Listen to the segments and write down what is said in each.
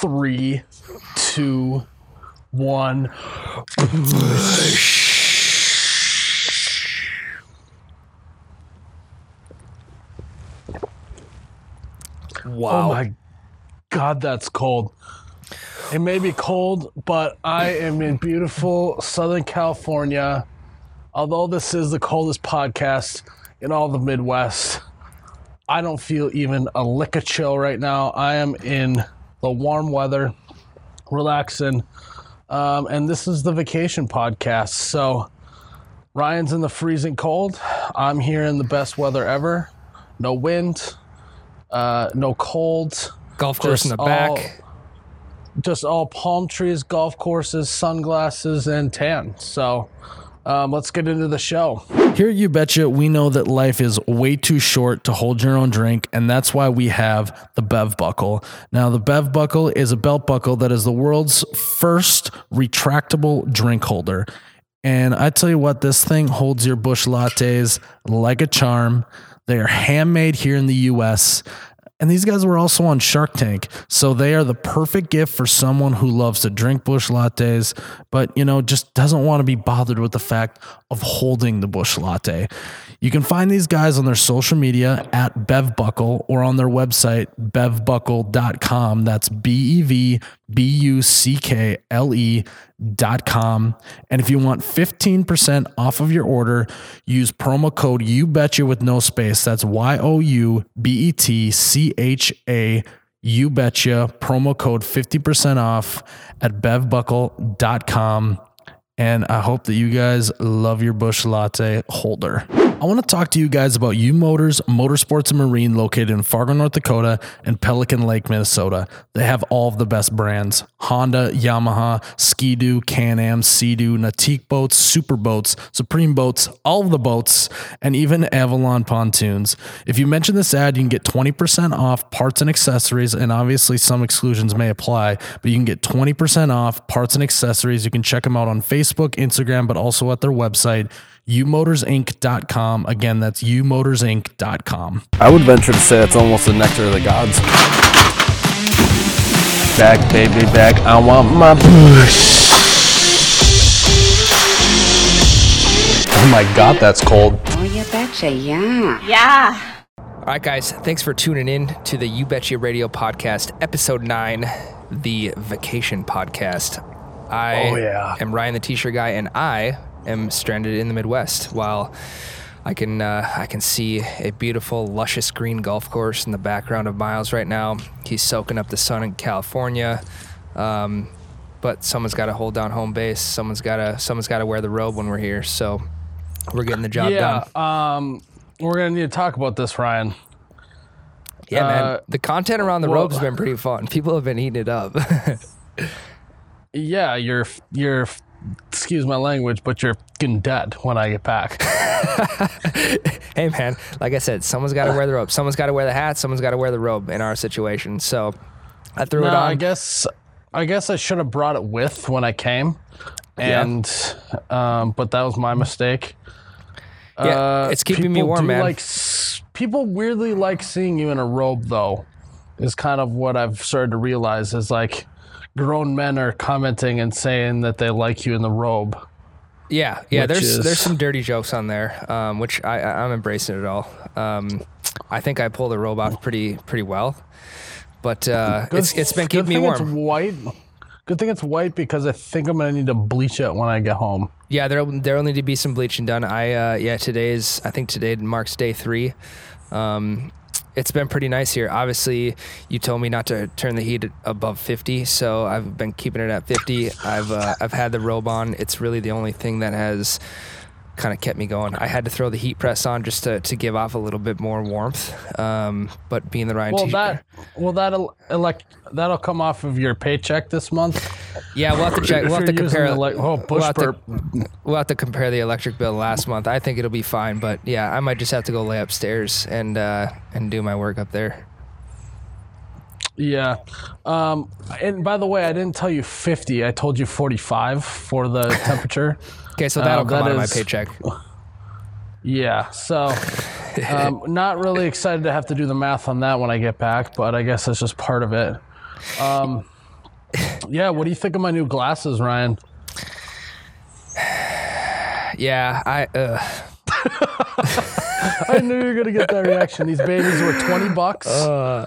Three, two, one. Wow. Oh my god, that's cold. It may be cold, but I am in beautiful Southern California. Although this is the coldest podcast in all the Midwest, I don't feel even a lick of chill right now. I am in the warm weather, relaxing. Um, and this is the vacation podcast. So Ryan's in the freezing cold. I'm here in the best weather ever. No wind, uh, no cold, Golf course in the all- back. just all palm trees, golf courses, sunglasses, and tan. So um, let's get into the show. Here You Betcha, we know that life is way too short to hold your own drink, and that's why we have the Bev Buckle. Now, the Bev Buckle is a belt buckle that is the world's first retractable drink holder. And I tell you what, this thing holds your Busch Lattes like a charm. They are handmade here in the US. And these guys were also on Shark Tank. So they are the perfect gift for someone who loves to drink Busch Lattes, but you know, just doesn't want to be bothered with the fact of holding the Busch Latte. You can find these guys on their social media at BevBuckle or on their website, bevbuckle.com. That's B E V B U C K L E dot com. And if you want 15% off of your order, use promo code you betcha with no space. That's Y O U B E T C H A you betcha. Promo code 50% off at bevbuckle.com. And I hope that you guys love your Busch Latte holder. I want to talk to you guys about U Motors, Motorsports and Marine located in Fargo, North Dakota and Pelican Lake, Minnesota. They have all of the best brands Honda, Yamaha, Ski-Doo, Can-Am, Sea-Doo, Nautique boats, Supra boats, Supreme boats, all of the boats, and even Avalon pontoons. If you mention this ad, you can get 20% off parts and accessories, and obviously some exclusions may apply, but you can get 20% off parts and accessories. You can check them out on Facebook, Instagram, but also at their website, umotorsinc.com. Again, that's umotorsinc.com. I would venture to say it's almost the nectar of the gods. Back, baby, back. I want my push. Oh my god, that's cold. Oh, you betcha, yeah. Yeah. All right, guys, thanks for tuning in to the You Betcha Radio podcast, episode nine, the vacation podcast. I Oh, yeah. am Ryan, the t-shirt guy, and I am stranded in the Midwest. While I can uh, I can see a beautiful, luscious green golf course in the background of Miles right now. He's soaking up the sun in California. Um, but someone's got to hold down home base. Someone's got to someone's got to wear the robe when we're here. So we're getting the job yeah, done. um, we're gonna need to talk about this, Ryan. Yeah, man. Uh, The content around the well- robes has been pretty fun. People have been eating it up. Yeah, you're you're excuse my language, but you're fucking dead when I get back. hey, man. Like I said, someone's got to wear the robe. Someone's got to wear the hat. Someone's got to wear the robe in our situation. So I threw no, it on. I guess I guess I should have brought it with when I came, Yeah. and um, but that was my mistake. Yeah, Uh, it's keeping me warm, man. Like people weirdly like seeing you in a robe, though. Is kind of what I've started to realize is like grown men are commenting and saying that they like you in the robe. yeah, yeah. There's is- there's some dirty jokes on there, um, which I, I'm embracing it all. Um, I think I pulled the robe off pretty pretty well, but uh, it's it's been good keeping me thing It's warm. white. Good thing it's white because I think I'm gonna need to bleach it when I get home. Yeah, there there'll need to be some bleaching done. I uh, yeah, today's I think today marks day three. Um, it's been pretty nice here. Obviously, you told me not to turn the heat above 50, so I've been keeping it at 50. I've uh, I've had the robe on. It's really the only thing that has kind of kept me going. I had to throw the heat press on just to, to give off a little bit more warmth. Um, but being the Ryan Well, that well that'll elect that'll come off of your paycheck this month. yeah, we'll have to check. We'll have to compare. like, oh, we'll, have to, we'll have to compare the electric bill last month. I think it'll be fine, but yeah, I might just have to go lay upstairs and uh, and do my work up there. Yeah. Um, and by the way, I didn't tell you 50. I told you 45 for the temperature. Okay, so that'll Uh, come that out of my is- paycheck. Yeah. So, um, not really excited to have to do the math on that when I get back, but I guess that's just part of it. Um, Yeah, what do you think of my new glasses, Ryan? Yeah, I. Uh, I knew you were gonna get that reaction. These babies were twenty bucks. Uh,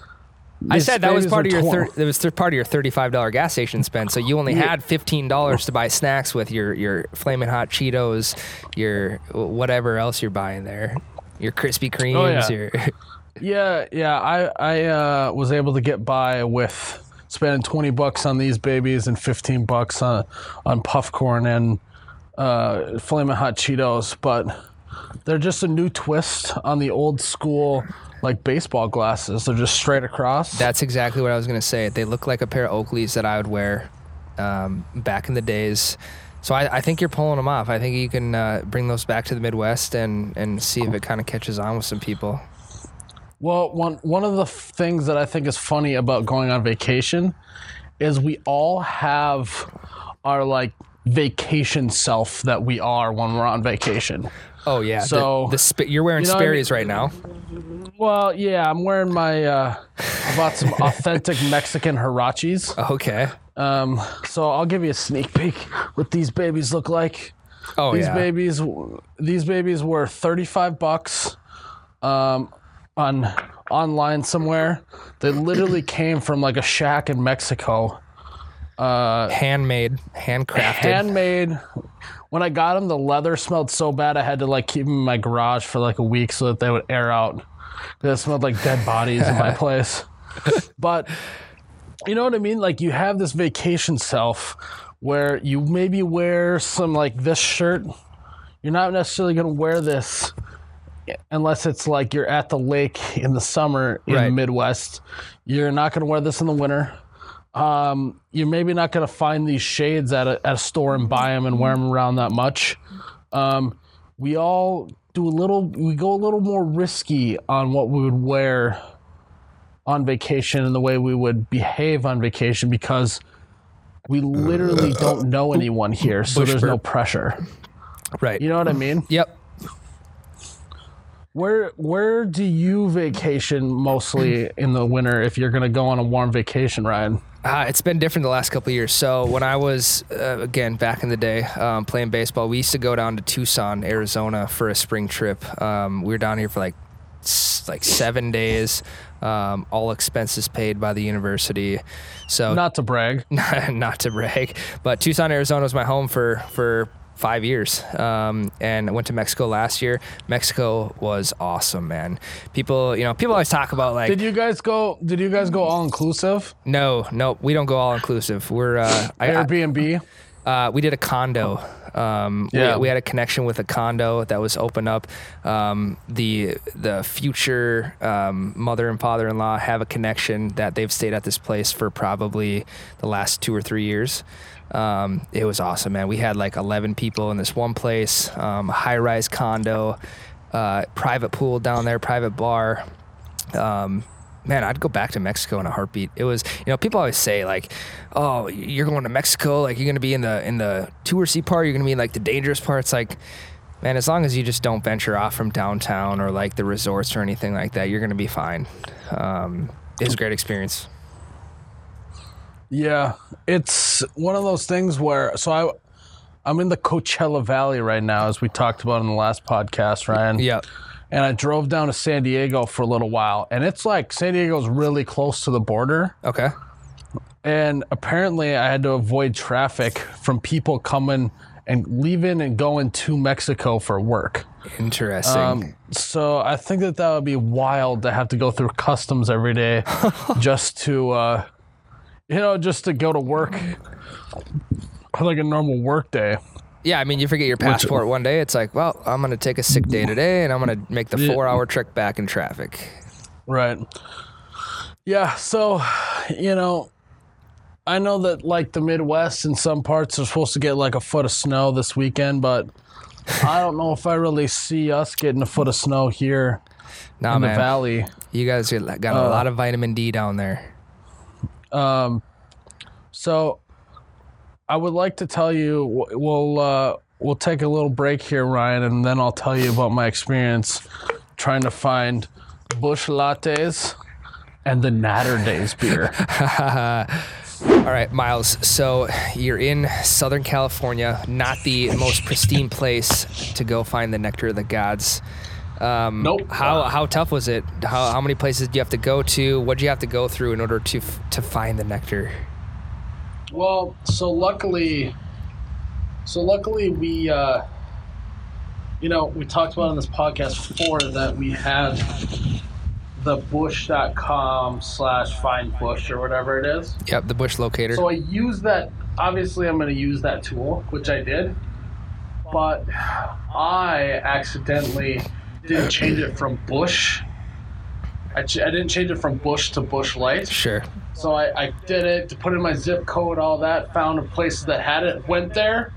I said that was part of your thir- that was th- part of your thirty-five dollar gas station spend. So you only had fifteen dollars to buy snacks with your your flaming hot Cheetos, your whatever else you're buying there, your Krispy Kremes, Oh, yeah. your Yeah, yeah. I I uh, was able to get by with spending twenty bucks on these babies and fifteen bucks on on puff corn and uh, flaming hot Cheetos, but they're just a new twist on the old school like baseball glasses. They're just straight across. That's exactly what I was gonna say. They look like a pair of Oakleys that I would wear um, back in the days. So I, I think you're pulling them off. I think you can uh, bring those back to the Midwest and and see if it kind of catches on with some people. Well, one one of the things that I think is funny about going on vacation is we all have our like vacation self that we are when we're on vacation. Oh yeah. the- So, the, sp- you're wearing you know what I mean? Sperry's right now. Well, yeah, I'm wearing my uh I bought some authentic Mexican huaraches. Okay. Um so I'll give you a sneak peek what these babies look like. Oh these yeah. babies these babies were 35 bucks um on online somewhere. They literally came from like a shack in Mexico. handmade, handcrafted. Handmade. When I got them, the leather smelled so bad I had to like keep them in my garage for like a week so that they would air out. It smelled like dead bodies in my place. But you know what I mean? Like you have this vacation self where you maybe wear some like this shirt. You're not necessarily gonna wear this unless it's like you're at the lake in the summer in the Midwest. You're not gonna wear this in the winter. Um, you're maybe not gonna find these shades at a, at a store and buy them and wear them around that much. Um, we all do a little. We go a little more risky on what we would wear on vacation and the way we would behave on vacation because we literally don't know anyone here, so there's no pressure. right. You know what I mean? Yep. Where where do you vacation mostly in the winter if you're gonna go on a warm vacation, Ryan? Uh, it's been different the last couple of years. So when I was uh, again back in the day um, playing baseball, we used to go down to Tucson, Arizona for a spring trip. Um, we were down here for like like seven days, um, all expenses paid by the university. So Not to brag. not to brag, but Tucson, Arizona was my home for for five years. Um, and I went to Mexico last year. Mexico was awesome, man. People, you know, people always talk about like, Did you guys go? Did you guys go all inclusive? no, no, we don't go all inclusive. We're uh, I, I, Airbnb. uh, we did a condo. Um, Yeah. we, we had a connection with a condo that was open up. Um, the the future um, mother and father in law have a connection that they've stayed at this place for probably the last two or three years. Um, it was awesome, man. We had like 11 people in this one place, um, high rise condo, uh, private pool down there, private bar um, man, I'd go back to Mexico in a heartbeat. It was, you know, people always say like, "Oh, you're going to Mexico, like you're going to be in the in the touristy part, you're going to be in like the dangerous parts." Like, man, as long as you just don't venture off from downtown or like the resorts or anything like that, you're going to be fine. Um, it was a great experience. Yeah, it's one of those things where so I, I'm in the Coachella Valley right now, as we talked about in the last podcast, Ryan. Yeah. And I drove down to San Diego for a little while, and it's like San Diego's really close to the border. Okay. and apparently I had to avoid traffic from people coming and leaving and going to Mexico for work. Interesting. Um, so I think that that would be wild to have to go through customs every day just to, uh, you know, just to go to work like a normal work day. yeah, I mean, you forget your passport one day. It's like, well, I'm going to take a sick day today, and I'm going to make the Yeah. four-hour trek back in traffic. Right. Yeah. So, you know, I know that like the Midwest in some parts are supposed to get like a foot of snow this weekend, but I don't know if I really see us getting a foot of snow here Nah, in the valley. you guys got got a uh, lot of vitamin D down there. So, I would like to tell you we'll uh, we'll take a little break here, Ryan, and then I'll tell you about my experience trying to find Busch Lattes and the Naturdays beer. All right, Miles. So you're in Southern California, not the most pristine place to go find the nectar of the gods. Um, Nope. How how tough was it? How how many places do you have to go to? What do you have to go through in order to to find the nectar? Well, so luckily, so luckily we, uh, you know, we talked about on this podcast before that we had the busch.com slash find Busch or whatever it is. Yep, the Busch locator. So I use that. Obviously, I'm going to use that tool, which I did, but I accidentally didn't change it from Busch. I, ch- I didn't change it from Busch to Busch Light. sure. So I, I did it to put in my zip code, all that. Found places that had it, went there,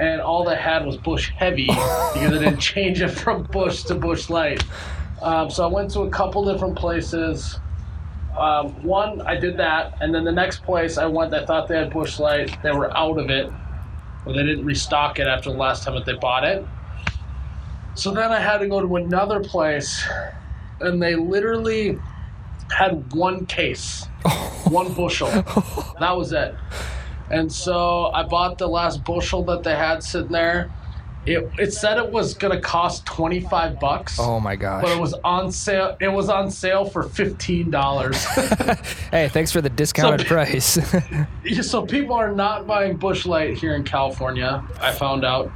and all they had was Busch Heavy because I didn't change it from Busch to Busch Light. Um, so I went to a couple different places. Um, one, I did that, and then the next place I went, I thought they had Busch Light. They were out of it, or they didn't restock it after the last time that they bought it. So then I had to go to another place, and they literally had one case, one bushel. That was it. And so I bought the last bushel that they had sitting there. It, it said it was gonna cost twenty five bucks, Oh my gosh. but it was on sale. It was on sale for fifteen dollars. hey, thanks for the discounted So- price. so people are not buying Busch Light here in California. I found out,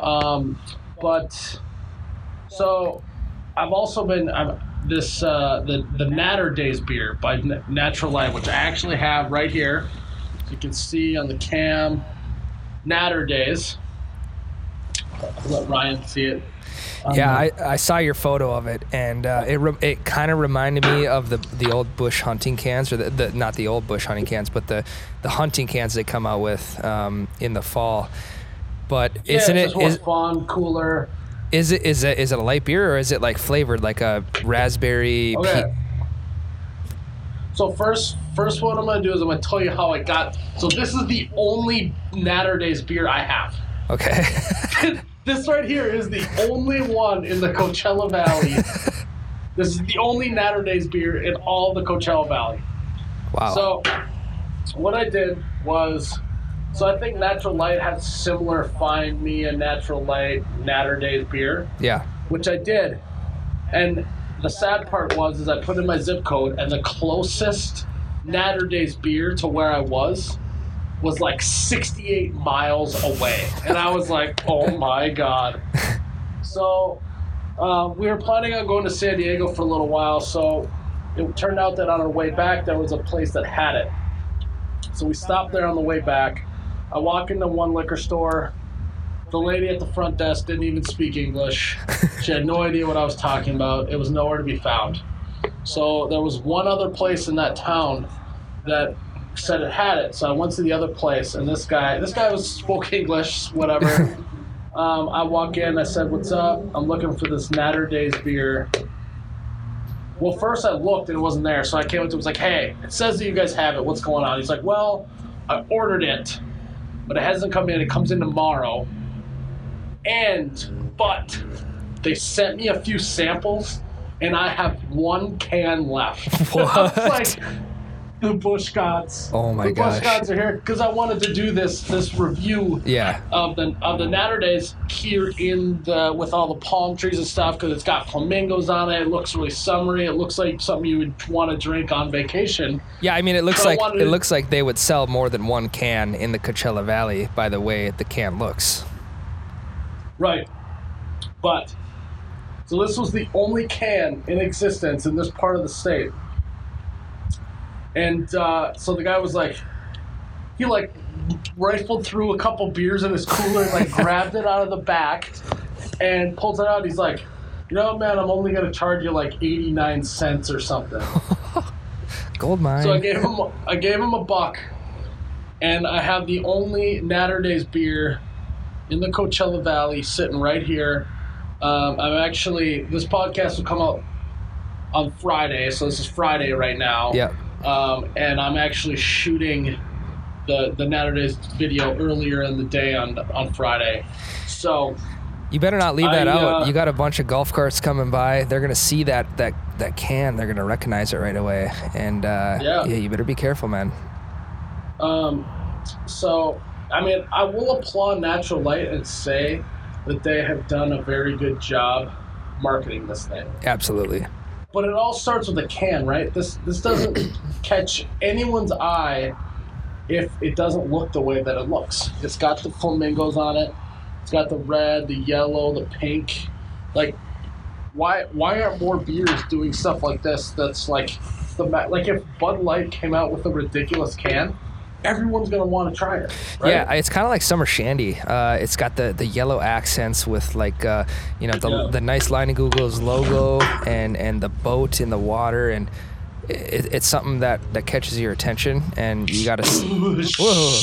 um, but so I've also been I'm, this uh, the the Naturdays beer by Natural Light, which I actually have right here. So you can see on the cam, Naturdays. I'll let Ryan see it. Um, yeah, I, I saw your photo of it, and uh, it re- it kind of reminded me of the the old Busch hunting cans, or the, the not the old Busch hunting cans, but the the hunting cans they come out with um, in the fall. But yeah, isn't it's it is, fun, cooler? Is it is it is it a light beer or is it like flavored like a raspberry? Okay. pe- So first, first what I'm gonna do is I'm gonna tell you how I got. So this is the only Naturdays beer I have. okay. this right here is the only one in the Coachella Valley. this is the only Naturdays beer in all the Coachella Valley. wow. So what I did was, so I think Natural Light has similar Find Me a Natural Light Naturdays beer yeah. which I did. And the sad part was, is I put in my zip code, and the closest Naturdays beer to where I was was like 68 miles away, and I was like, oh my god. So uh, we were planning on going to San Diego for a little while, so it turned out that on our way back there was a place that had it. So we stopped there on the way back. I walk into one liquor store. The lady at the front desk didn't even speak English. She had no idea what I was talking about. It was nowhere to be found. So there was one other place in that town that said it had it. So I went to the other place, and this guy, this guy was spoke English, whatever. um, I walk in. I said, "What's up? I'm looking for this Naturdays beer." Well, first I looked and it wasn't there, so I came up to him. Was like, "Hey, it says that you guys have it. What's going on?" He's like, "Well, I ordered it, but it hasn't come in. It comes in tomorrow." And but they sent me a few samples, and I have one can left. Was like, the Busch Gods. Oh my the gosh. Busch Gods are here because I wanted to do this this review Yeah. of the of the Naturdays here in the with all the palm trees and stuff because it's got flamingos on it. It looks really summery. It looks like something you would want to drink on vacation. Yeah, I mean, it looks So like it to- looks like they would sell more than one can in the Coachella Valley. By the way, the can looks. Right. But so this was the only can in existence in this part of the state. And uh, so the guy was like, he like rifled through a couple beers in his cooler, like grabbed it out of the back, and pulls it out. He's like, you know, man, I'm only gonna charge you like 89 cents or something. Gold mine. So I gave him I gave him a buck, and I have the only Naturdays beer in the Coachella Valley sitting right here. Um, I'm actually this podcast will come out on Friday, so this is Friday right now. yeah. Um, and I'm actually shooting the the Naturdays video earlier in the day on on Friday. So You better not leave that I, out. uh, You got a bunch of golf carts coming by. They're gonna see that that that can. They're gonna recognize it right away. And uh, Yeah. you better be careful, man. Um, so, I mean, I will applaud Natural Light and say that they have done a very good job marketing this thing. Absolutely. But it all starts with a can, right? This this doesn't catch anyone's eye if it doesn't look the way that it looks. It's got the flamingos on it. It's got the red, the yellow, the pink. Like, why why aren't more beers doing stuff like this? That's like the ma- like if Bud Light came out with a ridiculous can, everyone's gonna want to try it. Right? Yeah, it's kind of like summer shandy. Uh, it's got the, the yellow accents with like uh, you know the, Yeah. the nice Line Google's logo and and the boat in the water and it, it's something that that catches your attention and you got to. Whoa.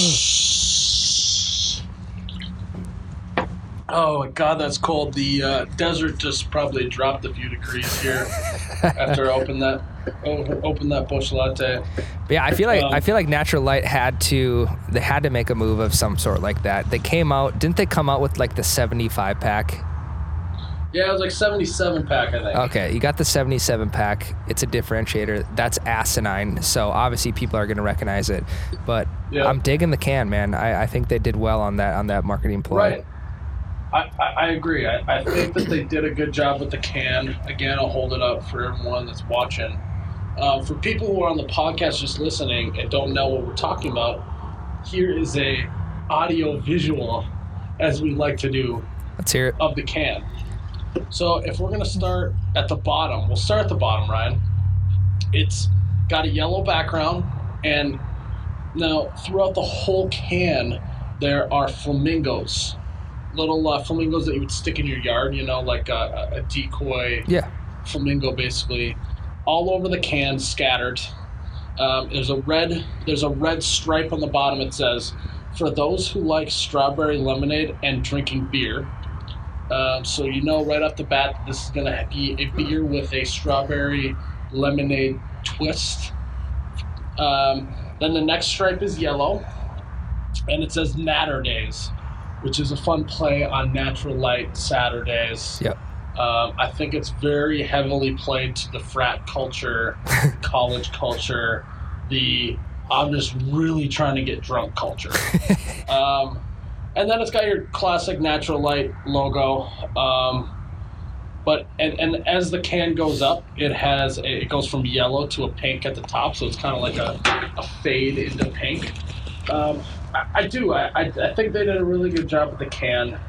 Oh my god, that's cold. The uh, desert just probably dropped a few degrees here after I opened that o- opened that Busch Latte. Yeah, I feel like Um, I feel like Natural Light had to they had to make a move of some sort like that. They came out, didn't they come out with like the 75 pack? Yeah, it was like 77 pack, I think. Okay, you got the 77 pack. It's a differentiator. That's asinine. So obviously people are going to recognize it. But Yeah. I'm digging the can, man. I, I think they did well on that on that marketing ploy. Right. I, I, agree. I, I think that they did a good job with the can. Again, I'll hold it up for everyone that's watching. Um, for people who are on the podcast just listening and don't know what we're talking about, here is a audio visual, as we like to do, Let's hear it. of the can. So if we're gonna start at the bottom, we'll start at the bottom, Ryan. It's got a yellow background, and now throughout the whole can, there are flamingos, little uh, flamingos that you would stick in your yard. You know, like a, a decoy Yeah. flamingo, basically, all over the can, scattered. Um, there's a red there's a red stripe on the bottom. It says, "For those who like strawberry lemonade and drinking beer." Um, so you know right off the bat that this is going to be a beer with a strawberry lemonade twist. Um, then the next stripe is yellow, and it says Naturdays, which is a fun play on Natural Light Saturdays. Yep. Um, I think it's very heavily played to the frat culture, college culture, the I'm just really trying to get drunk culture. um, and then it's got your classic natural light logo. Um, but and, and as the can goes up, it has a, it goes from yellow to a pink at the top, so it's kind of like a, a fade into pink. Um, I, I do. I, I, I think they did a really good job with the can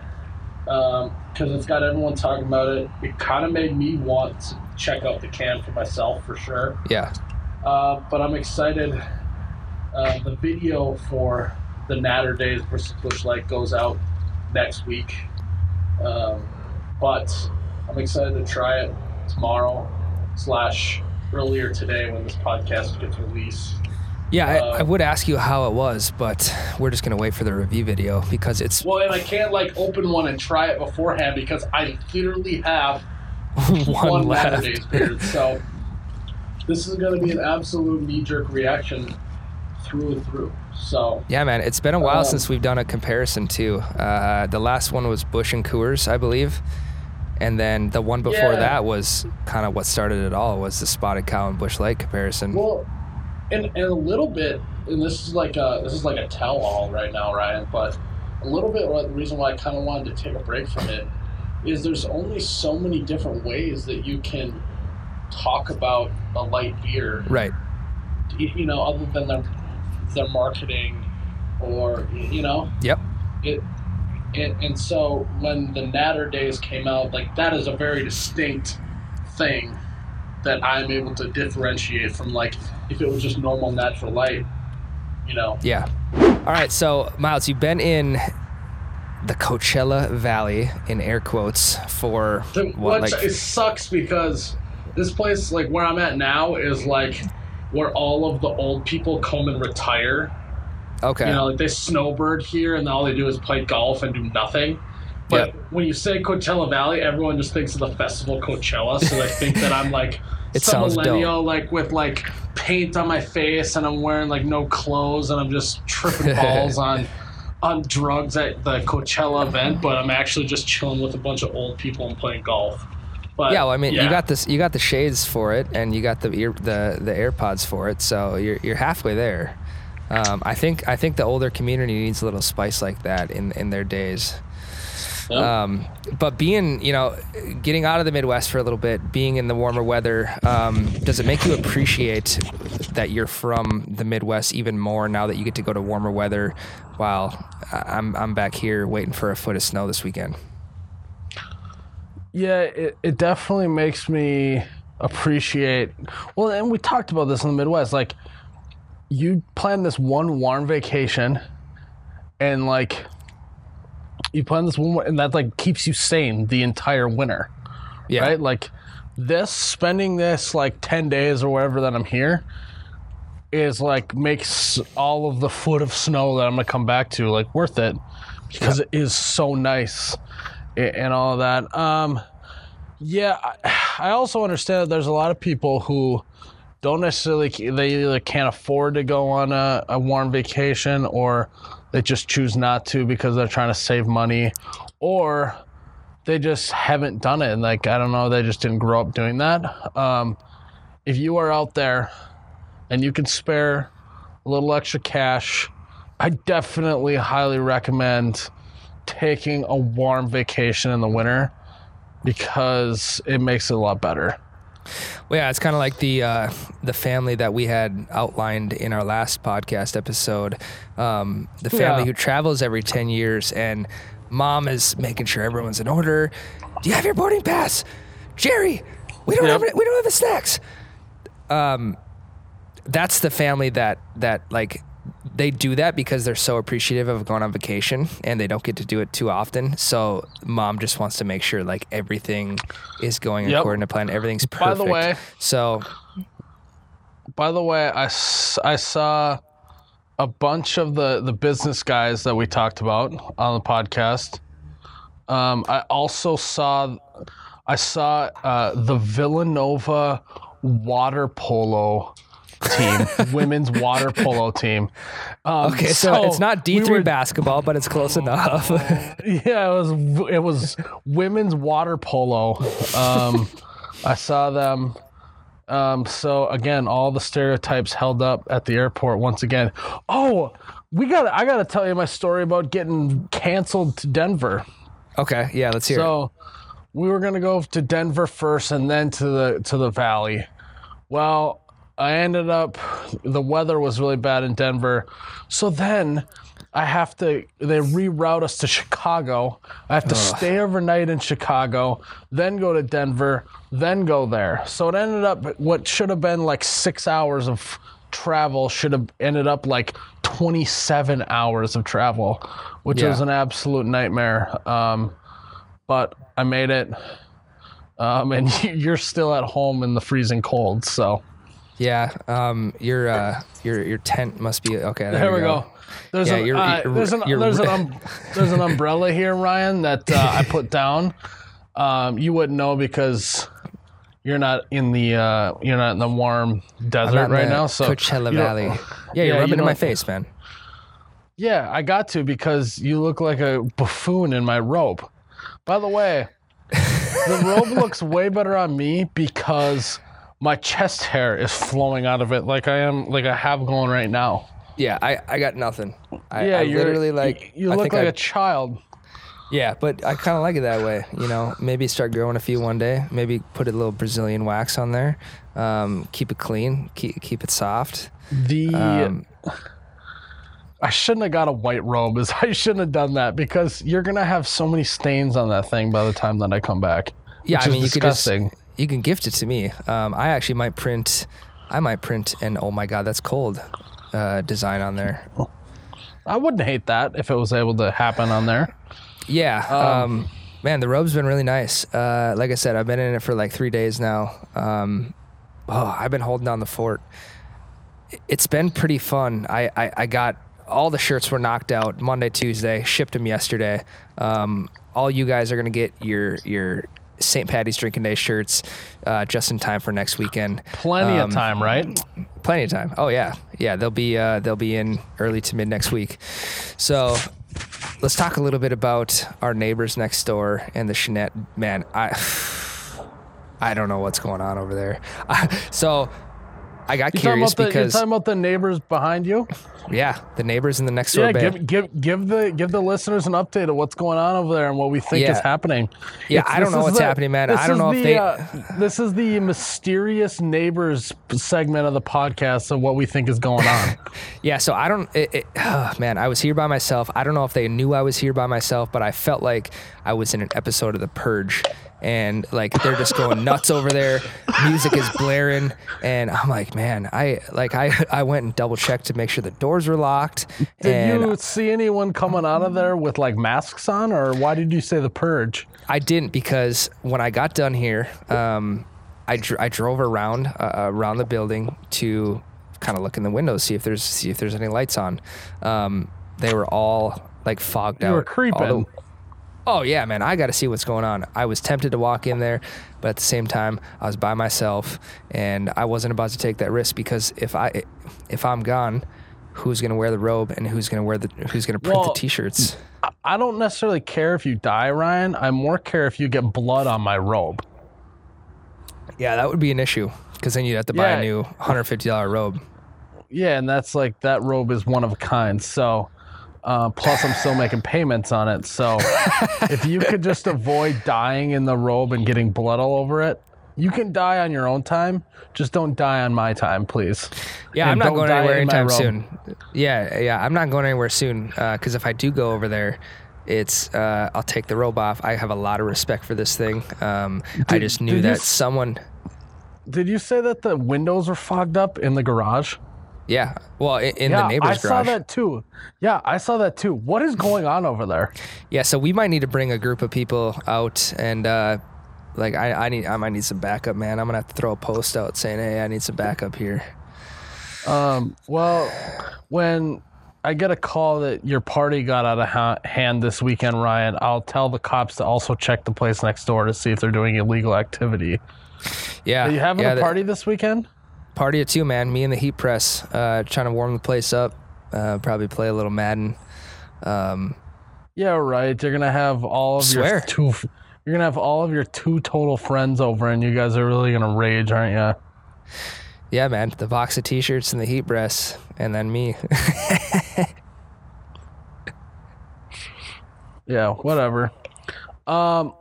because it's got everyone talking about it. It kind of made me want to check out the can for myself for sure. Yeah. Uh, but I'm excited. Uh, the video for the Naturdays versus Busch Light goes out next week. Um, but I'm excited to try it tomorrow slash earlier today when this podcast gets released. Yeah, I, Uh, I would ask you how it was, but we're just gonna wait for the review video because it's Well, and I can't like open one and try it beforehand because I literally have one, one left. Days beer. So this is going to be an absolute knee jerk reaction through and through. So Yeah, man, it's been a while Um, since we've done a comparison too. Uh, the last one was Busch and Coors, I believe, and then the one before Yeah. that was kind of what started it all. Was the Spotted Cow and Busch Light comparison? Well, and, and a little bit, and this is like a this is like a tell all right now, Ryan. But a little bit, the reason why I kind of wanted to take a break from it is there's only so many different ways that you can talk about a light beer. right. You know, other than their their marketing or you know Yep. it. And, and so when the Naturdays came out, like that is a very distinct thing that I'm able to differentiate from like if it was just normal natural light, you know. Yeah. All right. So Miles, you've been in the Coachella Valley in air quotes for what, which like it sucks because this place, like where I'm at now, is like where all of the old people come and retire. okay. You know, like they snowbird here, and all they do is play golf and do nothing. But Yep. when you say Coachella Valley, everyone just thinks of the festival Coachella, so they think that I'm like It some sounds dope. millennial, like with like paint on my face, and I'm wearing like no clothes, and I'm just tripping balls on on drugs at the Coachella event. But I'm actually just chilling with a bunch of old people and playing golf. But yeah, well, I mean, yeah. you got this, you got the shades for it, and you got the ear, the the AirPods for it, so you're you're halfway there. Um, I think I think the older community needs a little spice like that in in their days. Um, but being, you know, getting out of the Midwest for a little bit, being in the warmer weather, um, does it make you appreciate that you're from the Midwest even more now that you get to go to warmer weather? While I- I'm I'm back here waiting for a foot of snow this weekend. Yeah, it, it definitely makes me appreciate. Well, and we talked about this in the Midwest. Like, you plan this one warm vacation, and like, you plan this one, and that like keeps you sane the entire winter, Yeah, right? Like, this spending this like ten days or whatever that I'm here is like makes all of the foot of snow that I'm gonna come back to like worth it because it is so nice and all of that. Um, yeah, I, I also understand that there's a lot of people who don't necessarily they either can't afford to go on a, a warm vacation or they just choose not to because they're trying to save money or they just haven't done it and like I don't know they just didn't grow up doing that. Um, if you are out there and you can spare a little extra cash, I definitely highly recommend taking a warm vacation in the winter because it makes it a lot better. Well, yeah, it's kind of like the uh, the family that we had outlined in our last podcast episode. Um, the family Yeah. who travels every ten years, and mom is making sure everyone's in order. Do you have your boarding pass, Jerry? We don't Yep. have. We don't have the snacks. Um, that's the family that that like they do that because they're so appreciative of going on vacation and they don't get to do it too often. So mom just wants to make sure like everything is going Yep. according to plan. Everything's perfect. By the way- so By the way, I, I saw a bunch of the, the business guys that we talked about on the podcast. Um, I also saw I saw uh, the Villanova water polo team, women's water polo team. Um, okay, so, it's not D three were- basketball, but it's close enough. Yeah, it was it was women's water polo. Um, I saw them. Um, so again, all the stereotypes held up at the airport once again. Oh, we got. I got to tell you my story about getting canceled to Denver. okay, yeah, let's hear it. So we were gonna go to Denver first and then to the to the valley. Well, I ended up the weather was really bad in Denver. So then I have to they reroute us to Chicago. I have to stay overnight in Chicago, then go to Denver, then go there. So it ended up what should have been like 6 hours of travel should have ended up like 27 hours of travel, which Yeah. was an absolute nightmare. Um, but I made it. Um, and you're still at home in the freezing cold. So Yeah, um, your uh, your your tent must be okay. There, there we go. There's Yeah, an you're- uh, you're- there's an you're- there's an um, there's an umbrella here, Ryan, that uh, I put down. Um, you wouldn't know because you're not in the uh, you're not in the warm desert right now. So Coachella you Valley. Yeah, Yeah, you're you rubbing in my face, man. Yeah, I got to because you look like a buffoon in my robe. By the way, the robe looks way better on me because my chest hair is flowing out of it like I am like I have going right now. Yeah, I, I got nothing. I, Yeah, I you're literally like you I look like I- a child. Yeah, but I kind of like it that way. You know, maybe start growing a few one day. Maybe put a little Brazilian wax on there. Um, keep it clean. Keep keep it soft. The Um, I shouldn't have got a white robe. Is I shouldn't have done that because you're gonna have so many stains on that thing by the time that I come back. yeah, which I mean, is you could just disgusting. You can gift it to me. Um, I actually might print. I might print an oh my god that's cold uh, design on there. I wouldn't hate that if it was able to happen on there. Yeah. Um, man, the robe's been really nice. Uh, like I said, I've been in it for like three days now. Um, oh, I've been holding down the fort. It's been pretty fun. I, I, I got all the shirts were knocked out Monday, Tuesday, shipped them yesterday. Um, all you guys are gonna get your your St. Patty's Drinking Day shirts uh, just in time for next weekend. Plenty Um, of time, right? Plenty of time. Oh yeah, yeah. They'll be uh, they'll be in early to mid next week. So let's talk a little bit about our neighbors next door and the Chanette. Man, I I don't know what's going on over there. so I got You talking curious the, because you're talking about the neighbors behind you? yeah, the neighbors in the next door Yeah, give, give give the give the listeners an update of what's going on over there and what we think is happening. Yeah, It's- I don't know what's the- happening, man. I don't know if they- Uh, this is the mysterious neighbors segment of the podcast of what we think is going on. Yeah, so I don't, it, it, oh, man, I was here by myself. I don't know if they knew I was here by myself, but I felt like I was in an episode of The Purge. And like they're just going nuts over there. Music is blaring, and I'm like, man, I like I I went and double checked to make sure the doors were locked. Did and you see anyone coming out of there with like masks on, or why did you say the purge? I didn't because when I got done here, um, I dr- I drove around uh, around the building to kind of look in the windows, see if there's see if there's any lights on. Um, they were all like fogged out. You out. were creeping. Oh yeah, man, I got to see what's going on. I was tempted to walk in there, but at the same time, I was by myself, and I wasn't about to take that risk because if I if I'm gone. Who's gonna wear the robe and who's gonna wear the who's gonna print Well, the t-shirts? I don't necessarily care if you die, Ryan. I more care if you get blood on my robe. Yeah, that would be an issue because then you'd have to buy Yeah. a new $150 robe. Yeah, and that's like that robe is one of a kind. So, uh, plus I'm still making payments on it. So, if you could just avoid dying in the robe and getting blood all over it, you can die on your own time. Just don't die on my time, please. Yeah, And I'm not going anywhere anytime soon. Yeah, yeah, I'm not going anywhere soon because if I do go over there, it's uh, I'll take the robe off. I have a lot of respect for this thing. Um, I just knew did that s- someone. Did you say that the windows were fogged up in the garage? Yeah, well, in, in yeah, the neighbor's I saw that too. Yeah, I saw that too. What is going on over there? Yeah, so we might need to bring a group of people out and. Uh, like I, I need I might need some backup, man. I'm gonna have to throw a post out saying, "Hey, I need some backup here." Um, well, when I get a call that your party got out of ha- hand this weekend, Ryan, I'll tell the cops to also check the place next door to see if they're doing illegal activity. Yeah, Are you having yeah, a party this weekend? Party at two, man. Me and the Heat Press, uh, trying to warm the place up. Uh, probably play a little Madden. Um, Yeah, right. You're gonna have all of your Swear. two. You're gonna have all of your two total friends over, and you guys are really gonna rage, aren't you? yeah, man. The box of T-shirts and the Heat Press, and then me. Yeah, whatever. Um,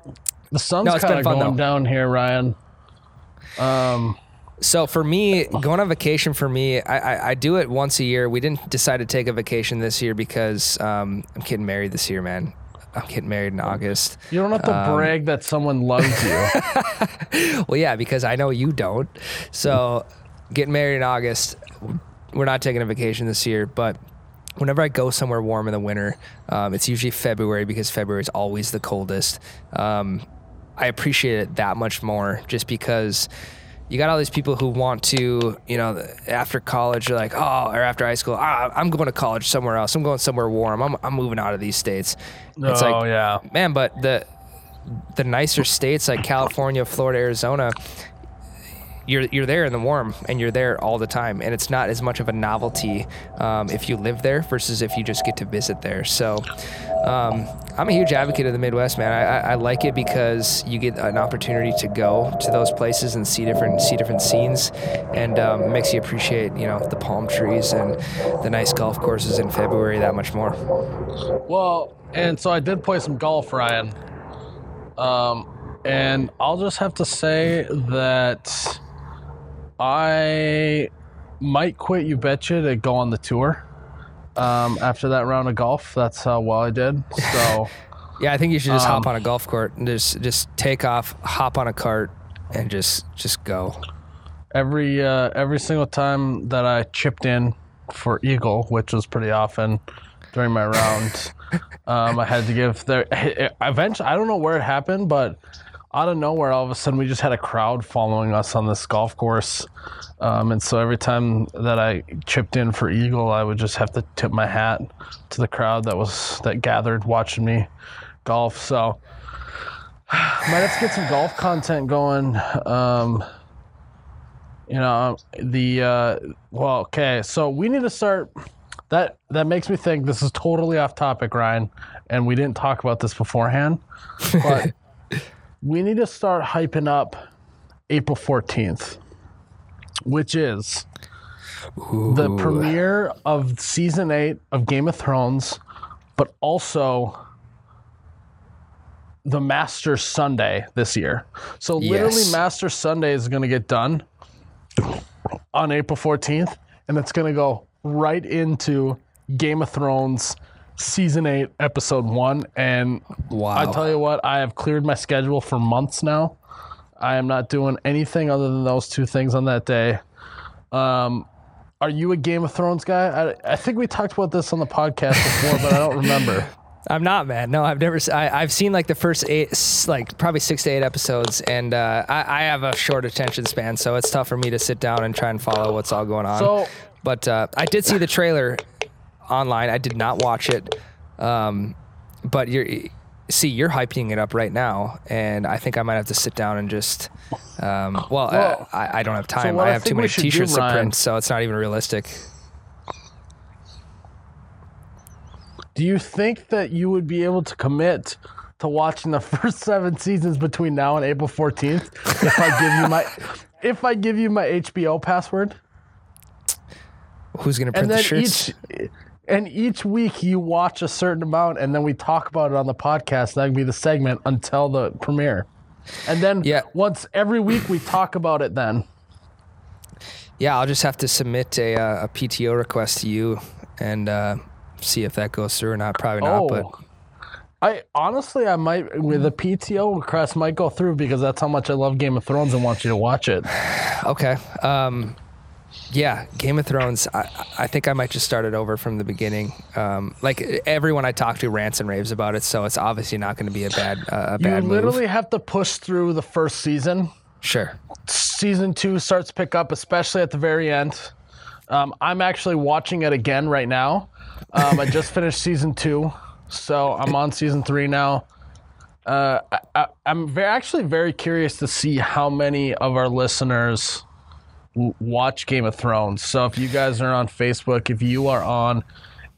the sun's No, kind of going down here, Ryan. Um, so for me, going on vacation for me, I, I, I do it once a year. We didn't decide to take a vacation this year because um, I'm getting married this year, man. I'm getting married in August. you don't have to Um, brag that someone loves you. Well, yeah, because I know you don't. So, getting married in August, we're not taking a vacation this year, but whenever I go somewhere warm in the winter, um, it's usually February because February is always the coldest. Um, I appreciate it that much more just because you got all these people who want to, you know, after college, you're like, oh, or after high school, ah, I'm going to college somewhere else. I'm going somewhere warm. I'm, I'm moving out of these states. It's oh like, yeah. man, but the the nicer states like California, Florida, Arizona, you're you're there in the warm and you're there all the time, and it's not as much of a novelty um, if you live there versus if you just get to visit there. So. Um, I'm a huge advocate of the Midwest, man. I, I, like it because you get an opportunity to go to those places and see different see different scenes, and um, makes you appreciate, you know, the palm trees and the nice golf courses in February that much more. Well, and so I did play some golf, Ryan. Um, and I'll just have to say that I might quit You Betcha to go on the tour. Um, after that round of golf, that's how well I did. So, Yeah, I think you should just hop Um, on a golf cart and just just take off, hop on a cart, and just just go. every uh, every single time that I chipped in for eagle, which was pretty often during my round, um, I had to give there. Eventually, I don't know where it happened, but out of nowhere, all of a sudden, we just had a crowd following us on this golf course, um, and so every time that I chipped in for eagle, I would just have to tip my hat to the crowd that was that gathered watching me golf. So. Might have to get some golf content going. Um, you know the uh well okay so we need to start that that makes me think this is totally off topic ryan and we didn't talk about this beforehand but we need to start hyping up april 14th which is the premiere of season eight of Game of Thrones, but also the Master Sunday this year. So literally, Yes. Masters Sunday is going to get done on April 14th, and it's going to go right into Game of Thrones season eight, episode one. And Wow. I tell you what, I have cleared my schedule for months now. I am not doing anything other than those two things on that day. Um, are you a Game of Thrones guy? I, I think we talked about this on the podcast before, but I don't remember. I'm not, man. No, I've never. I, have seen like the first eight, like probably six to eight episodes, and uh, I, I have a short attention span, so it's tough for me to sit down and try and follow what's all going on. So- but uh, I did see the trailer online. I did not watch it, um, but you're see you're hyping it up right now, and I think I might have to sit down and just. Um, well, Well, uh, I, I don't have time. what I I have think too many T-shirts to print, so it's not even realistic. Do you think that you would be able to commit to watching the first seven seasons between now and April 14th if I give you my if I give you my HBO password? Who's gonna print And the shirts? each and each week you watch a certain amount and then we talk about it on the podcast. That can be the segment until the premiere. And then Yeah. once every week we talk about it then. Yeah, I'll just have to submit a, uh, a PTO request to you and uh, see if that goes through or not. Probably not, but Oh. I honestly I might with a PTO request might go through because that's how much I love Game of Thrones and want you to watch it. okay. Um, yeah, Game of Thrones. I, I think I might just start it over from the beginning. Um, like everyone I talk to rants and raves about it, so it's obviously not going to be a bad uh, a You literally move. have to push through the first season. Sure. Season two starts to pick up, especially at the very end. Um, I'm actually watching it again right now. Um, I just finished season two, so I'm on season three now. Uh, I, very, actually very curious to see how many of our listeners watch Game of Thrones. So if you guys are on Facebook, if you are on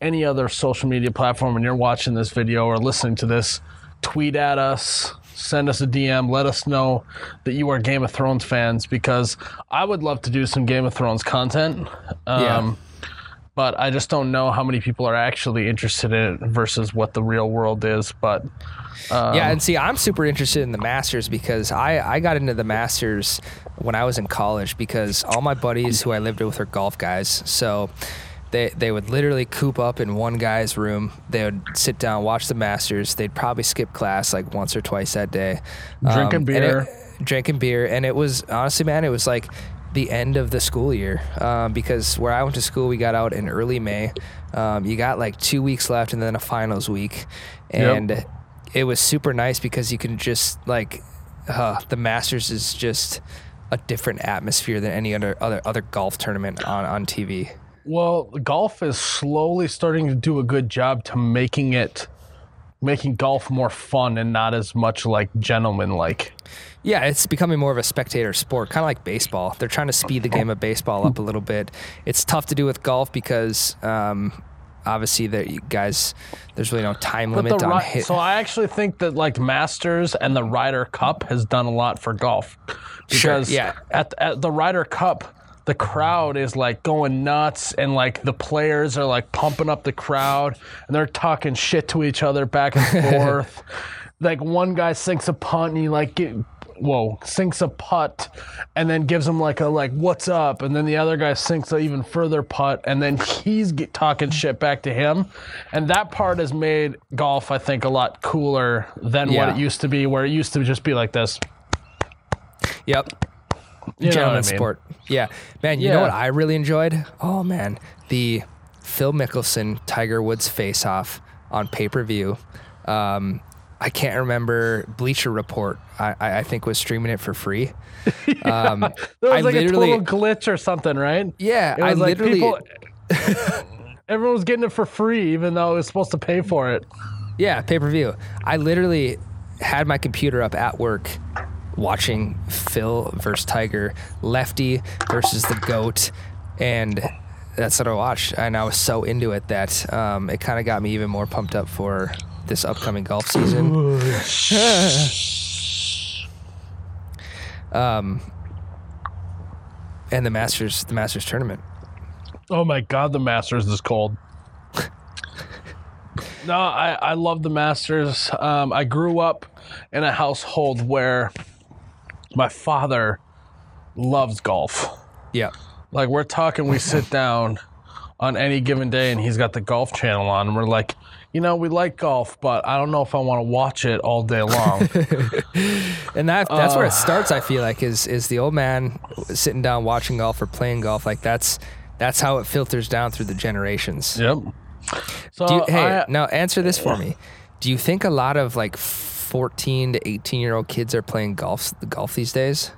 any other social media platform and you're watching this video or listening to this, tweet at us, send us a DM, let us know that you are Game of Thrones fans because I would love to do some Game of Thrones content. Um, Yeah. But I just don't know how many people are actually interested in it versus what the real world is. But yeah, and see, I'm super interested in the Masters because I, I got into the Masters when I was in college because all my buddies who I lived with are golf guys. So they, they would literally coop up in one guy's room. They would sit down, watch the Masters. They'd probably skip class like once or twice that day. Drinking and beer. it- drinking beer. And it was, honestly, man, it was like the end of the school year um, because where I went to school, we got out in early May. Um, you got like two weeks left and then a finals week. And it was super nice because you can just like uh, the Masters is just a different atmosphere than any other other other golf tournament on on TV. Well, golf is slowly starting to do a good job to making it making golf more fun and not as much like gentleman like. Yeah, it's becoming more of a spectator sport, kind of like baseball. They're trying to speed the game of baseball up a little bit. It's tough to do with golf because um, obviously that you guys there's really no time But limit the on hit. so I actually think that like Masters and the Ryder Cup has done a lot for golf Sure, because yeah. at, at the Ryder Cup the crowd is like going nuts and like the players are like pumping up the crowd and they're talking shit to each other back and forth. like one guy sinks a punt and he like get, whoa sinks a putt and then gives him like a like what's up and then the other guy sinks an even further putt and then he's get, talking shit back to him and that part has made golf i think a lot cooler than what it used to be where it used to just be like this yep. you know what I mean? sport. Yeah, man. You know what I really enjoyed? Oh man, the Phil Mickelson Tiger Woods face off on pay per view. Um, I can't remember Bleacher Report. I, I, think was streaming it for free. Um, there was I like a total glitch or something right yeah, it I like literally, people everyone was getting it for free even though it was supposed to pay for it yeah, pay per view. I literally had my computer up at work watching Phil versus Tiger, lefty versus the goat, and that's what I watched. And I was so into it that um, it kind of got me even more pumped up for this upcoming golf season. um, and the Masters the Masters tournament. Oh my god, the Masters is cold. no, I, I love the Masters. Um, I grew up in a household where my father loves golf. Yeah. Like we're talking, we sit down on any given day, and he's got the golf channel on, and we're like, you know, we like golf, but I don't know if I want to watch it all day long. And that that's where it starts. I feel like is is the old man sitting down watching golf or playing golf. Like that's that's how it filters down through the generations. yep. So Do you, hey, I- now answer this for me. Do you think a lot of like 14 to 18 year old kids are playing golf golf these days?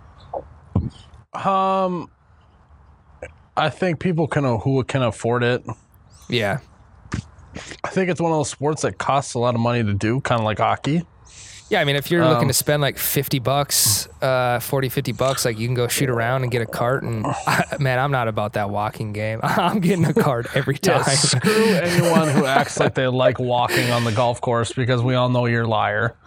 um, I think people can who can afford it. Yeah. I think it's one of those sports that costs a lot of money to do, kind of like hockey. Yeah, I mean, if you're looking Um, to spend like 50 bucks, uh, 40, 50 bucks, like you can go shoot around and get a cart. And man, I'm not about that walking game. I'm getting a cart every Yeah, time. screw anyone who acts like they like walking on the golf course because we all know you're a liar.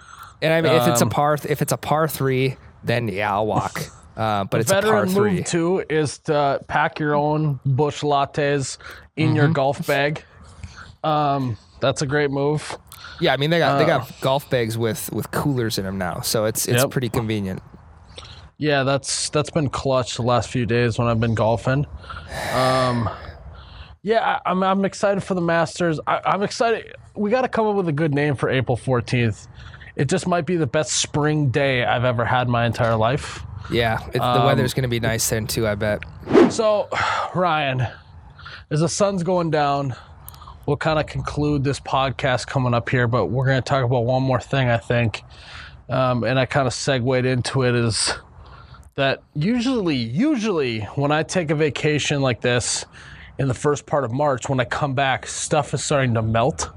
And I mean, if it's a Um, par, if it's a par three, then yeah, I'll walk. Uh, but it's a par Veteran three. move too is to pack your own Busch Lattes in Mm-hmm. your golf bag. Um, that's a great move. Yeah, I mean they got they Uh, got golf bags with with coolers in them now, so it's it's Yep. pretty convenient. Yeah, that's that's been clutch the last few days when I've been golfing. Um, yeah, I, I'm I'm excited for the Masters. I, I'm excited. We got to come up with a good name for April 14th. It just might be the best spring day I've ever had my entire life. Yeah, it, the Um, weather's gonna be nice then too. I bet. So, Ryan, as the sun's going down, we'll kind of conclude this podcast coming up here, but we're going to talk about one more thing, I think. Um, and I kind of segued into it is that usually, usually when I take a vacation like this in the first part of March, when I come back, stuff is starting to melt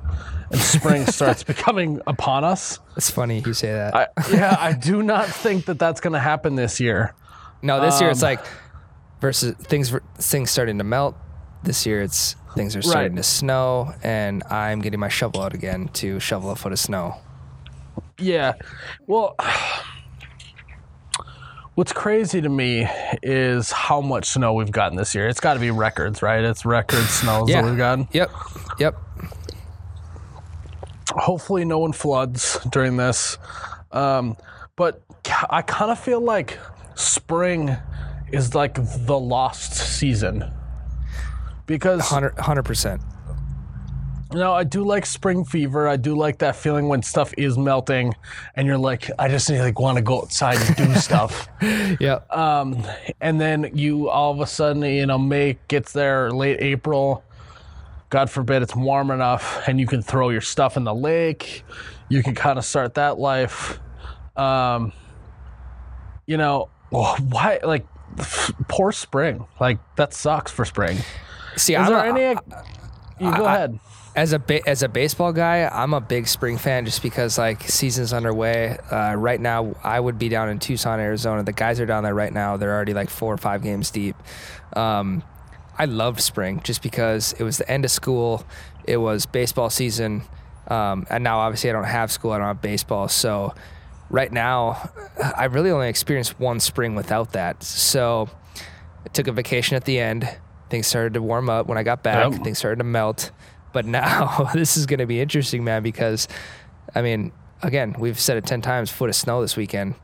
and spring starts becoming upon us. It's funny you say that. I, yeah, I do not think that that's going to happen this year. no, this year it's um, like versus things things starting to melt. This year it's things are starting Right. to snow, and I'm getting my shovel out again to shovel a foot of snow. Yeah. Well, what's crazy to me is how much snow we've gotten this year. It's got to be records, right? It's record snows Yeah. that we've gotten. Yep, yep. Hopefully, no one floods during this. Um, but I kind of feel like spring is like the lost season because Hundred percent. No, I do like spring fever. I do like that feeling when stuff is melting, and you're like, I just need like want to go outside and do stuff. yeah. Um, and then you all of a sudden, you know, May gets there, late April. God forbid it's warm enough, and you can throw your stuff in the lake. You can kind of start that life. Um, you know, why like poor spring? Like that sucks for spring. See, Is I'm there a- any? You go ahead. as a ba- as a baseball guy, I'm a big spring fan just because like season's underway. Uh, right now, I would be down in Tucson, Arizona. The guys are down there right now. They're already like four or five games deep. Um, I loved spring just because it was the end of school. It was baseball season, um, and now obviously I don't have school. I don't have baseball, so right now I really only experienced one spring without that. So I took a vacation at the end. Things started to warm up when I got back. Things started to melt. But now this is going to be interesting, man, because I mean, again, we've said it 10 times foot of snow this weekend.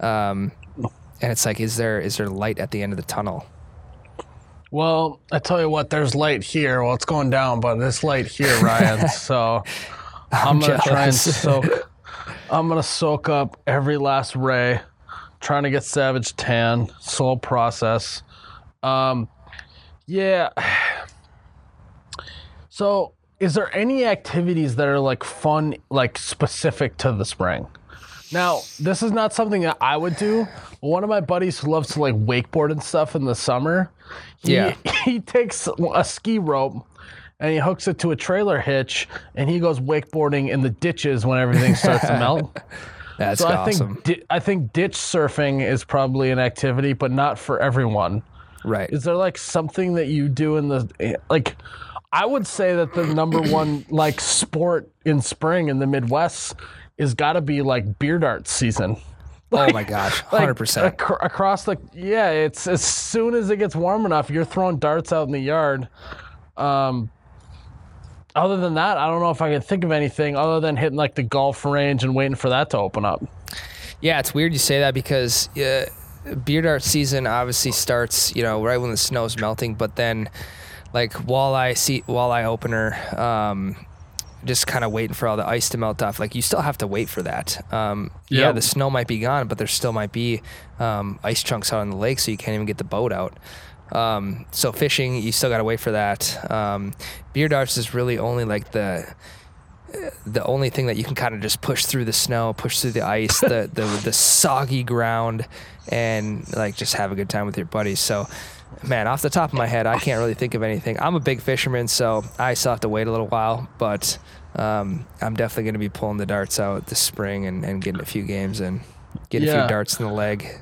Um, and it's like, is there is there light at the end of the tunnel? Well, I tell you what, there's light here. Well, it's going down, but there's light here, Ryan. so I'm, gonna try and soak. I'm gonna soak up every last ray, trying to get Savage tan. Slow process. Um, yeah. So, is there any activities that are like fun, like specific to the spring? Now, this is not something that I would do. One of my buddies who loves to like wakeboard and stuff in the summer, he, Yeah. he takes a ski rope and he hooks it to a trailer hitch and he goes wakeboarding in the ditches when everything starts to melt. That's So I awesome. think I think ditch surfing is probably an activity, but not for everyone. Right. Is there like something that you do in the eh, like? I would say that the number one like sport in spring in the Midwest is got to be like beer dart season. Like, oh my gosh, hundred like percent ac- across the yeah. It's as soon as it gets warm enough, you're throwing darts out in the yard. Um, other than that, I don't know if I can think of anything other than hitting like the golf range and waiting for that to open up. Yeah, it's weird you say that because uh, beer dart season obviously starts, you know, right when the snow's melting, but then like walleye see walleye opener, um, just kind of waiting for all the ice to melt off. Like you still have to wait for that. Um, yep. Yeah, the snow might be gone, but there still might be um, ice chunks out on the lake, so you can't even get the boat out. Um, so fishing, you still got to wait for that. Um, beer darts is really only like the the only thing that you can kind of just push through the snow, push through the ice, the, the the soggy ground, and like just have a good time with your buddies. So, man, off the top of my head, I can't really think of anything. I'm a big fisherman, so I still have to wait a little while, but um, I'm definitely going to be pulling the darts out this spring and, and getting a few games and getting yeah. a few darts in the leg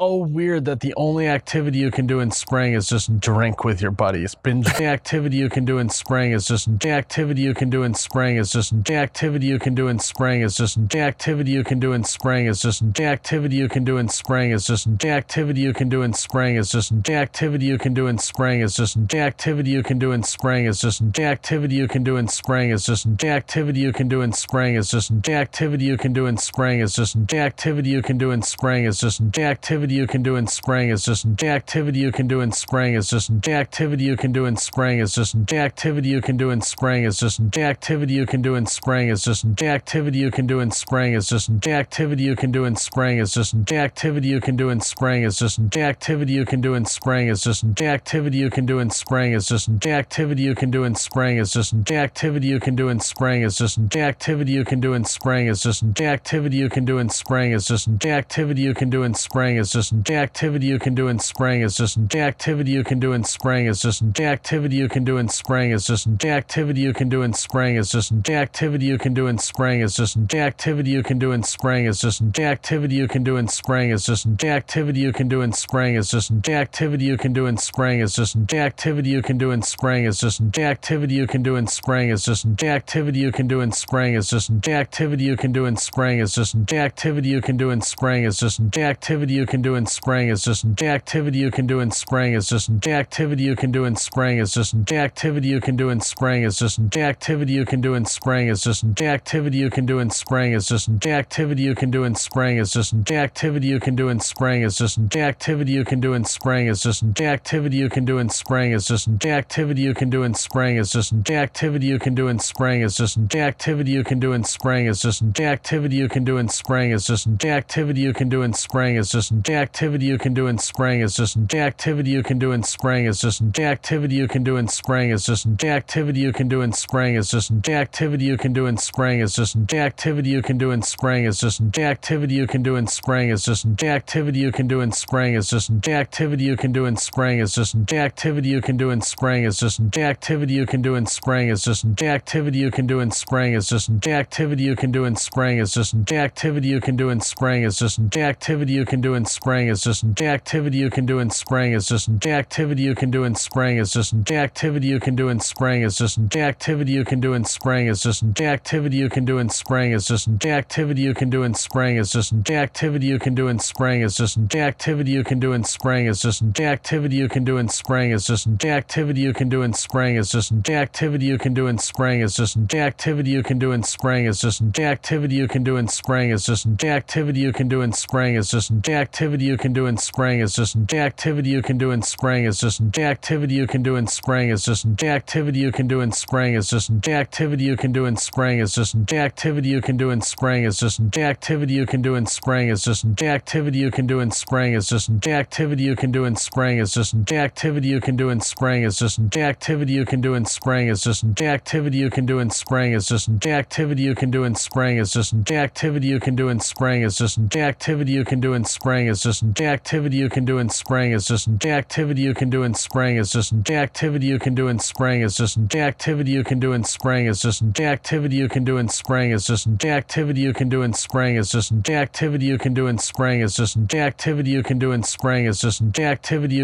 oh weird that the only activity you can do in spring is just drink with your buddies. Binge activity you can do in spring is just the activity you can do in spring is just the activity you can do in spring is just the activity you can do in spring is just the activity you can do in spring is just the activity you can do in spring is just the activity you can do in spring is just the activity you can do in spring is just activity you can do in spring is just activity you can do in spring is just activity you can do in spring is just activity you can do in spring is just activity activity you can do in spring is just activity you can do in spring is just activity you can do in spring is just activity you can do in spring is just activity you can do in spring is just activity you can do in spring is just activity you can do in spring is just activity you can do in spring is just activity you can do in spring is just activity you can do in spring is just activity you can do in spring is just activity you can do in spring is just activity you can do in spring is just activity you can do in spring is just activity you can do in spring is just just activity you can do in spring is just activity you can do in spring is just activity you can do in spring is just activity you can do in spring is just activity you can do in spring is just activity you can do in spring is just activity you can do in spring is just activity you can do in spring is just activity you can do in spring is just activity you can do in spring is just activity you can do in spring is just activity you can do in spring is just activity you can do in spring is just activity you can do in spring is just activity you can do do in spring is just activity you can do in spring is just activity you can do in spring is just activity you can do in spring is just activity you can do in spring is just activity you can do in spring is just activity you can do in spring is just activity you can do in spring is just activity you can do in spring is just activity you can do in spring is just activity you can do in spring is just activity you can do in spring is just activity you can do in spring is just activity you can do in spring is just activity you can do in spring is just activity you can do in spring is just activity you can do in spring is just activity you can do in spring is just activity you can do in spring is just activity you can do in spring is just activity you can do in spring is just activity you can do in spring is just activity you can do in spring is just activity you can do in spring is just activity you can do in spring is just activity you can do in spring is just activity you can do in spring is just activity you can do in spring is just activity you can do in spring is just activity you can do in spring spring is just activity you can do in spring is just activity you can do in spring is just activity you can do in spring is just activity you can do in spring is just activity you can do in spring is just activity you can do in spring is just activity you can do in spring is just activity you can do in spring is just activity you can do in spring is just activity you can do in spring is just activity you can do in spring is just activity you can do in spring is just activity you can do in spring is just activity you can do in spring is just activity activity you can do in spring is just activity you can do in spring is just activity you can do in spring is just activity you can do in spring is just activity you can do in spring is just activity you can do in spring is just activity you can do in spring is just activity you can do in spring is just activity you can do in spring is just activity you can do in spring is just activity you can do in spring is just activity you can do in spring is just activity you can do in spring is just activity you can do in spring is just activity you can do in spring is the activity you can do in spring is just activity you can do in spring is just activity you can do in spring is just activity you can do in spring is just activity you can do in spring is just activity you can do in spring is just activity you can do in spring is just activity you can do in spring is just activity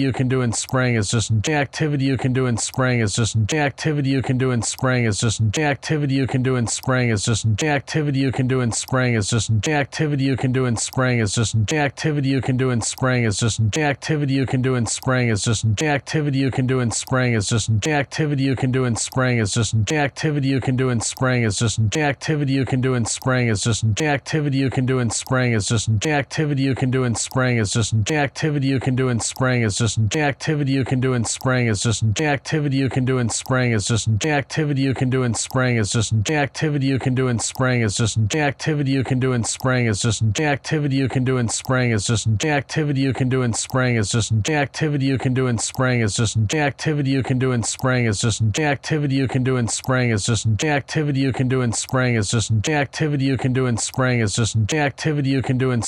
you can do in spring is just activity you can do in spring is just activity you can do in spring is just activity you can do in spring is just activity you can do in spring is just the activity you can do in spring is just activity you can do in spring is just activity you can do in spring is just activity you can do in spring is just activity you can do in spring is just activity you can do in spring is just activity you can do in spring is just activity you can do in spring is just activity you can do in spring is just activity you can do in spring is just activity you can do in spring is just activity you can do in spring is just activity you can do in spring is just activity you can do in spring is just activity you can do in spring is just activity you can do in spring is just activity you can do in spring is just activity you can do in spring is just activity you can do in spring is just activity you can do in spring is just activity you can do in spring is just activity you can do in spring is just activity you can do in